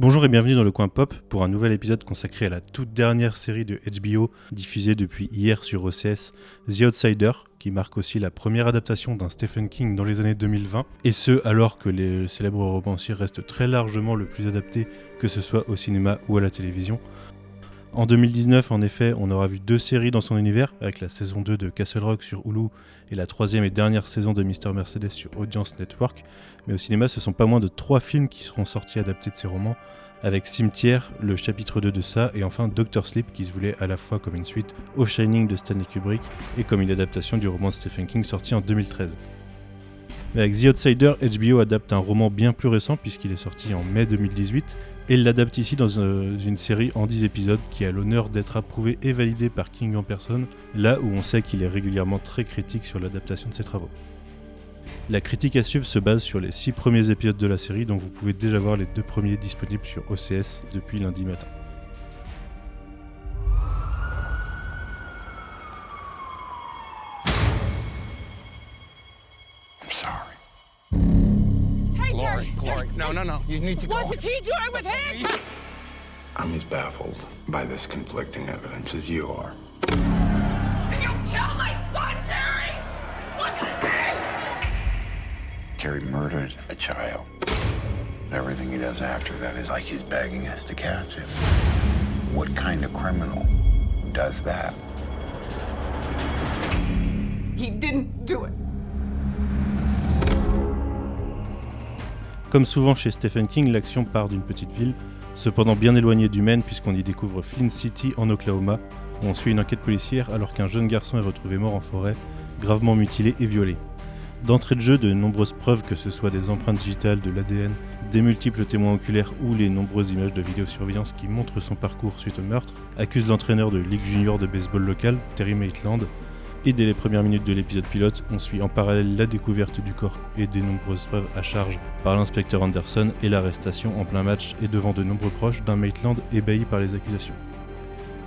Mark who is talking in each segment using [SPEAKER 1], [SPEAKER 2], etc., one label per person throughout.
[SPEAKER 1] Bonjour et bienvenue dans le coin pop pour un nouvel épisode consacré à la toute dernière série de HBO diffusée depuis hier sur OCS, The Outsider, qui marque aussi la première adaptation d'un Stephen King dans les années 2020, et ce alors que les célèbres romanciers restent très largement le plus adapté que ce soit au cinéma ou à la télévision. En 2019, en effet, on aura vu deux séries dans son univers, avec la saison 2 de Castle Rock sur Hulu et la troisième et dernière saison de Mr. Mercedes sur Audience Network. Mais au cinéma, ce sont pas moins de trois films qui seront sortis adaptés de ces romans, avec Cimetière, le chapitre 2 de ça, et enfin Doctor Sleep, qui se voulait à la fois comme une suite au Shining de Stanley Kubrick et comme une adaptation du roman de Stephen King sorti en 2013. Mais avec The Outsider, HBO adapte un roman bien plus récent puisqu'il est sorti en mai 2018 et l'adapte ici dans euh, une série en 10 épisodes qui a l'honneur d'être approuvée et validée par King en personne, là où on sait qu'il est régulièrement très critique sur l'adaptation de ses travaux. La critique à suivre se base sur les 6 premiers épisodes de la série, dont vous pouvez déjà voir les deux premiers disponibles sur OCS depuis lundi matin.
[SPEAKER 2] Lori,
[SPEAKER 3] Terry,
[SPEAKER 2] Lori,
[SPEAKER 3] Terry,
[SPEAKER 2] no, no, no. You need to go.
[SPEAKER 3] What is he doing with him?
[SPEAKER 4] I'm as baffled by this conflicting evidence as you are.
[SPEAKER 3] Did you kill my son, Terry? Look at me!
[SPEAKER 4] Terry murdered a child. Everything he does after that is like he's begging us to catch him. What kind of criminal does that?
[SPEAKER 3] He didn't do it.
[SPEAKER 1] Comme souvent chez Stephen King, l'action part d'une petite ville, cependant bien éloignée du Maine puisqu'on y découvre Flint City en Oklahoma, où on suit une enquête policière alors qu'un jeune garçon est retrouvé mort en forêt, gravement mutilé et violé. D'entrée de jeu, de nombreuses preuves, que ce soit des empreintes digitales, de l'ADN, des multiples témoins oculaires ou les nombreuses images de vidéosurveillance qui montrent son parcours suite au meurtre, accusent l'entraîneur de Ligue junior de baseball local, Terry Maitland, et dès les premières minutes de l'épisode pilote, on suit en parallèle la découverte du corps et des nombreuses preuves à charge par l'inspecteur Anderson et l'arrestation en plein match et devant de nombreux proches d'un Maitland ébahi par les accusations.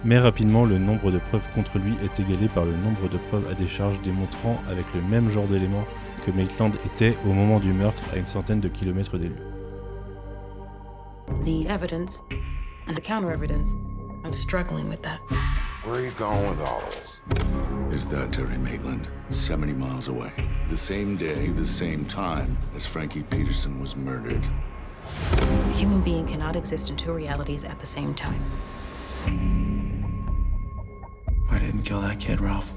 [SPEAKER 1] Mais rapidement, le nombre de preuves contre lui est égalé par le nombre de preuves à décharge démontrant avec le même genre d'éléments que Maitland était au moment du meurtre à une centaine de kilomètres des lieux.
[SPEAKER 4] Where are you going with all this?
[SPEAKER 5] Is that Terry Maitland? 70 miles away. The same day, the same time as Frankie Peterson was murdered.
[SPEAKER 6] A human being cannot exist in two realities at the same time.
[SPEAKER 7] I didn't kill that kid, Ralph.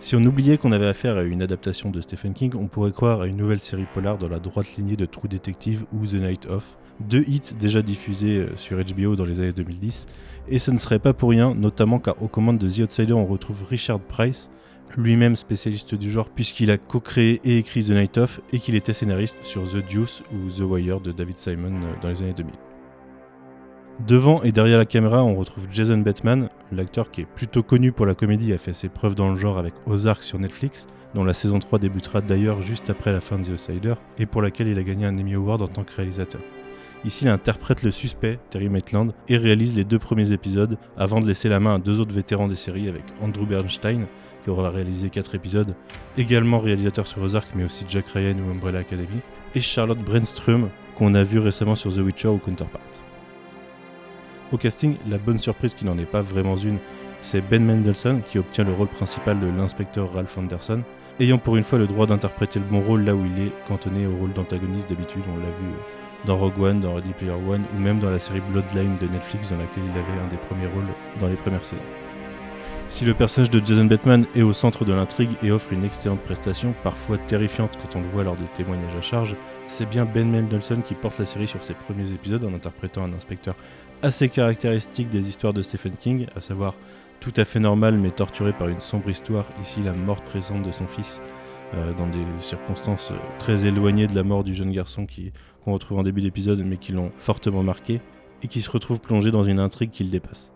[SPEAKER 1] Si on oubliait qu'on avait affaire à une adaptation de Stephen King, on pourrait croire à une nouvelle série polar dans la droite lignée de True Detective ou The Night Of, deux hits déjà diffusés euh, sur HBO dans les années 2010, et ce ne serait pas pour rien, notamment car aux commandes de The Outsider on retrouve Richard Price, lui-même spécialiste du genre puisqu'il a co-créé et écrit The Night Of et qu'il était scénariste sur The Deuce ou The Wire de David Simon euh, dans les années 2000. Devant et derrière la caméra, on retrouve Jason Bateman, l'acteur qui est plutôt connu pour la comédie, a fait ses preuves dans le genre avec Ozark sur Netflix, dont la saison 3 débutera d'ailleurs juste après la fin de The Outsider, et pour laquelle il a gagné un Emmy Award en tant que réalisateur. Ici, il interprète le suspect, Terry Maitland, et réalise les deux premiers épisodes avant de laisser la main à deux autres vétérans des séries avec Andrew Bernstein, qui aura réalisé quatre épisodes, également réalisateur sur Ozark mais aussi Jack Ryan ou Umbrella Academy, et Charlotte Brenström, qu'on a vu récemment sur The Witcher ou Counterpart. Au casting, la bonne surprise qui n'en est pas vraiment une, c'est Ben Mendelsohn qui obtient le rôle principal de l'inspecteur Ralph Anderson, ayant pour une fois le droit d'interpréter le bon rôle là où il est cantonné au rôle d'antagoniste d'habitude, on l'a vu dans Rogue One, dans Ready Player One ou même dans la série Bloodline de Netflix dans laquelle il avait un des premiers rôles dans les premières saisons. Si le personnage de Jason Bateman est au centre de l'intrigue et offre une excellente prestation, parfois terrifiante quand on le voit lors des témoignages à charge, c'est bien Ben Mendelsohn qui porte la série sur ses premiers épisodes en interprétant un inspecteur assez caractéristique des histoires de Stephen King, à savoir tout à fait normal mais torturé par une sombre histoire, ici la mort présente de son fils, euh, dans des circonstances euh, très éloignées de la mort du jeune garçon qu'on retrouve en début d'épisode mais qui l'ont fortement marqué, et qui se retrouve plongé dans une intrigue qui le dépasse.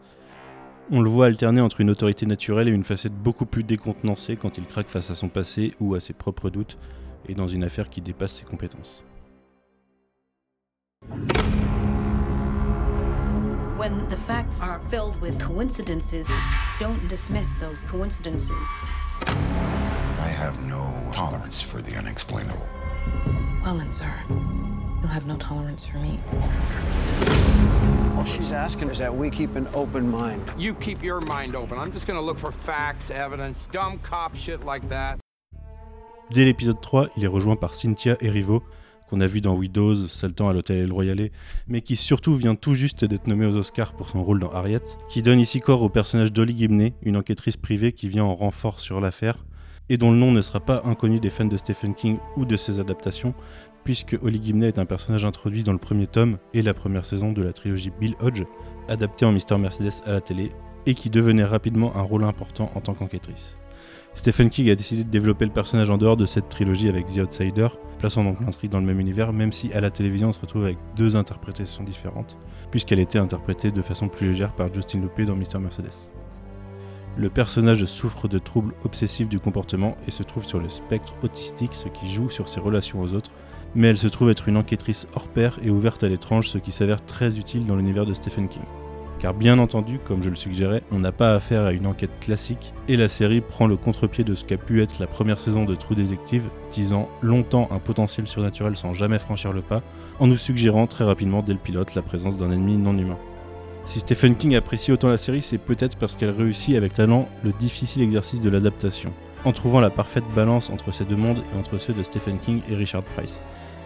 [SPEAKER 1] On le voit alterner entre une autorité naturelle et une facette beaucoup plus décontenancée quand il craque face à son passé ou à ses propres doutes, et dans une affaire qui dépasse ses compétences.
[SPEAKER 6] When the facts are filled with coincidences, don't dismiss those coincidences.
[SPEAKER 4] I have no tolerance for the unexplainable.
[SPEAKER 6] Well then, sir,
[SPEAKER 2] You'll have no tolerance for me.
[SPEAKER 8] All she's asking is that we keep an open mind.
[SPEAKER 9] You keep your mind open. I'm just gonna look for facts, evidence, dumb cop shit like that.
[SPEAKER 1] Dès l'épisode 3, il est rejoint par Cynthia Erivo, qu'on a vu dans Widows, Saltan à l'hôtel El Royale, mais qui surtout vient tout juste d'être nommé aux Oscars pour son rôle dans Harriet, qui donne ici corps au personnage d'Olly Gibney, une enquêtrice privée qui vient en renfort sur l'affaire, et dont le nom ne sera pas inconnu des fans de Stephen King ou de ses adaptations, puisque Holly Gimley est un personnage introduit dans le premier tome et la première saison de la trilogie Bill Hodge, adaptée en Mister Mercedes à la télé, et qui devenait rapidement un rôle important en tant qu'enquêtrice. Stephen King a décidé de développer le personnage en dehors de cette trilogie avec The Outsider, plaçant donc l'intrigue dans le même univers, même si à la télévision on se retrouve avec deux interprétations différentes, puisqu'elle était interprétée de façon plus légère par Justin Loupé dans Mister Mercedes. Le personnage souffre de troubles obsessifs du comportement et se trouve sur le spectre autistique, ce qui joue sur ses relations aux autres, mais elle se trouve être une enquêtrice hors pair et ouverte à l'étrange, ce qui s'avère très utile dans l'univers de Stephen King. Car bien entendu, comme je le suggérais, on n'a pas affaire à une enquête classique, et la série prend le contre-pied de ce qu'a pu être la première saison de True Detective, disant longtemps un potentiel surnaturel sans jamais franchir le pas, en nous suggérant très rapidement dès le pilote la présence d'un ennemi non humain. Si Stephen King apprécie autant la série, c'est peut-être parce qu'elle réussit avec talent le difficile exercice de l'adaptation, en trouvant la parfaite balance entre ces deux mondes et entre ceux de Stephen King et Richard Price.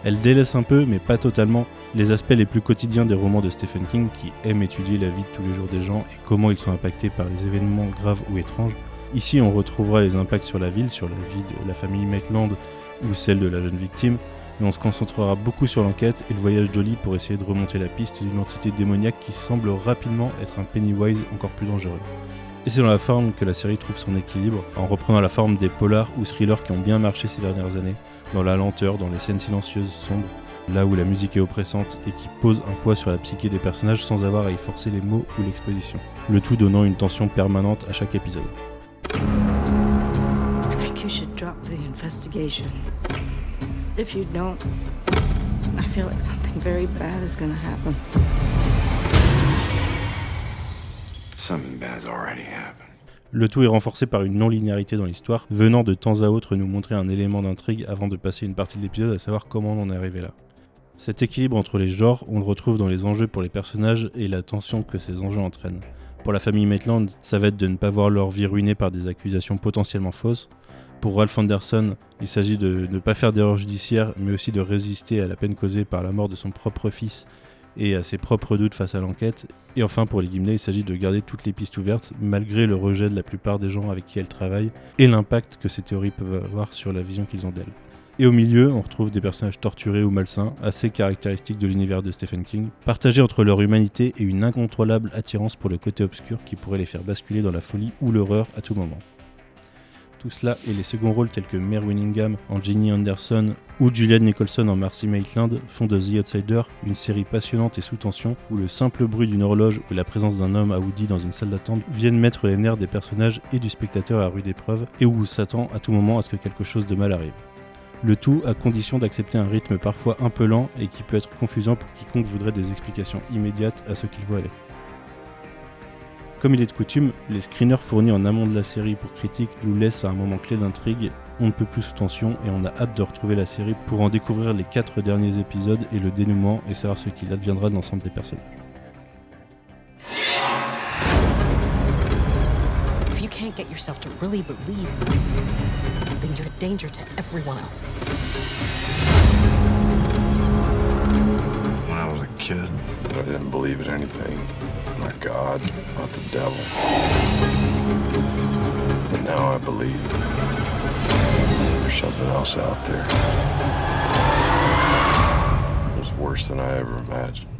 [SPEAKER 1] Elle délaisse un peu, mais pas totalement, les aspects les plus quotidiens des romans de Stephen King qui aiment étudier la vie de tous les jours des gens et comment ils sont impactés par les événements graves ou étranges. Ici, on retrouvera les impacts sur la ville, sur la vie de la famille Maitland ou celle de la jeune victime, mais on se concentrera beaucoup sur l'enquête et le voyage d'Oli pour essayer de remonter la piste d'une entité démoniaque qui semble rapidement être un Pennywise encore plus dangereux. Et c'est dans la forme que la série trouve son équilibre, en reprenant la forme des polars ou thrillers qui ont bien marché ces dernières années, dans la lenteur, dans les scènes silencieuses, sombres, là où la musique est oppressante et qui pose un poids sur la psyché des personnages sans avoir à y forcer les mots ou l'exposition, le tout donnant une tension permanente à chaque épisode. Le tout est renforcé par une non-linéarité dans l'histoire, venant de temps à autre nous montrer un élément d'intrigue avant de passer une partie de l'épisode à savoir comment on en est arrivé là. Cet équilibre entre les genres, on le retrouve dans les enjeux pour les personnages et la tension que ces enjeux entraînent. Pour la famille Maitland, ça va être de ne pas voir leur vie ruinée par des accusations potentiellement fausses. Pour Ralph Anderson, il s'agit de ne pas faire d'erreur judiciaire, mais aussi de résister à la peine causée par la mort de son propre fils et à ses propres doutes face à l'enquête. Et enfin, pour les Gimley, il s'agit de garder toutes les pistes ouvertes, malgré le rejet de la plupart des gens avec qui elle travaille, et l'impact que ces théories peuvent avoir sur la vision qu'ils ont d'elle. Et au milieu, on retrouve des personnages torturés ou malsains, assez caractéristiques de l'univers de Stephen King, partagés entre leur humanité et une incontrôlable attirance pour le côté obscur qui pourrait les faire basculer dans la folie ou l'horreur à tout moment. Tout cela et les seconds rôles tels que Mare Winningham en Ginny Anderson ou Julianne Nicholson en Marcy Maitland font de The Outsider une série passionnante et sous tension où le simple bruit d'une horloge ou la présence d'un homme à Woody dans une salle d'attente viennent mettre les nerfs des personnages et du spectateur à rude épreuve et où on s'attend à tout moment à ce que quelque chose de mal arrive. Le tout à condition d'accepter un rythme parfois un peu lent et qui peut être confusant pour quiconque voudrait des explications immédiates à ce qu'il voit l'écran. Comme il est de coutume, les screeners fournis en amont de la série pour critique nous laissent à un moment clé d'intrigue, on ne peut plus sous tension et on a hâte de retrouver la série pour en découvrir les quatre derniers épisodes et le dénouement et savoir ce qu'il adviendra de l'ensemble des personnages.
[SPEAKER 2] If you can't get yourself to really believe, then you're a danger to everyone else.
[SPEAKER 5] When I was a kid, I didn't believe in anything. Not God, not the devil. But now I believe there's something else out there. It's worse than I ever imagined.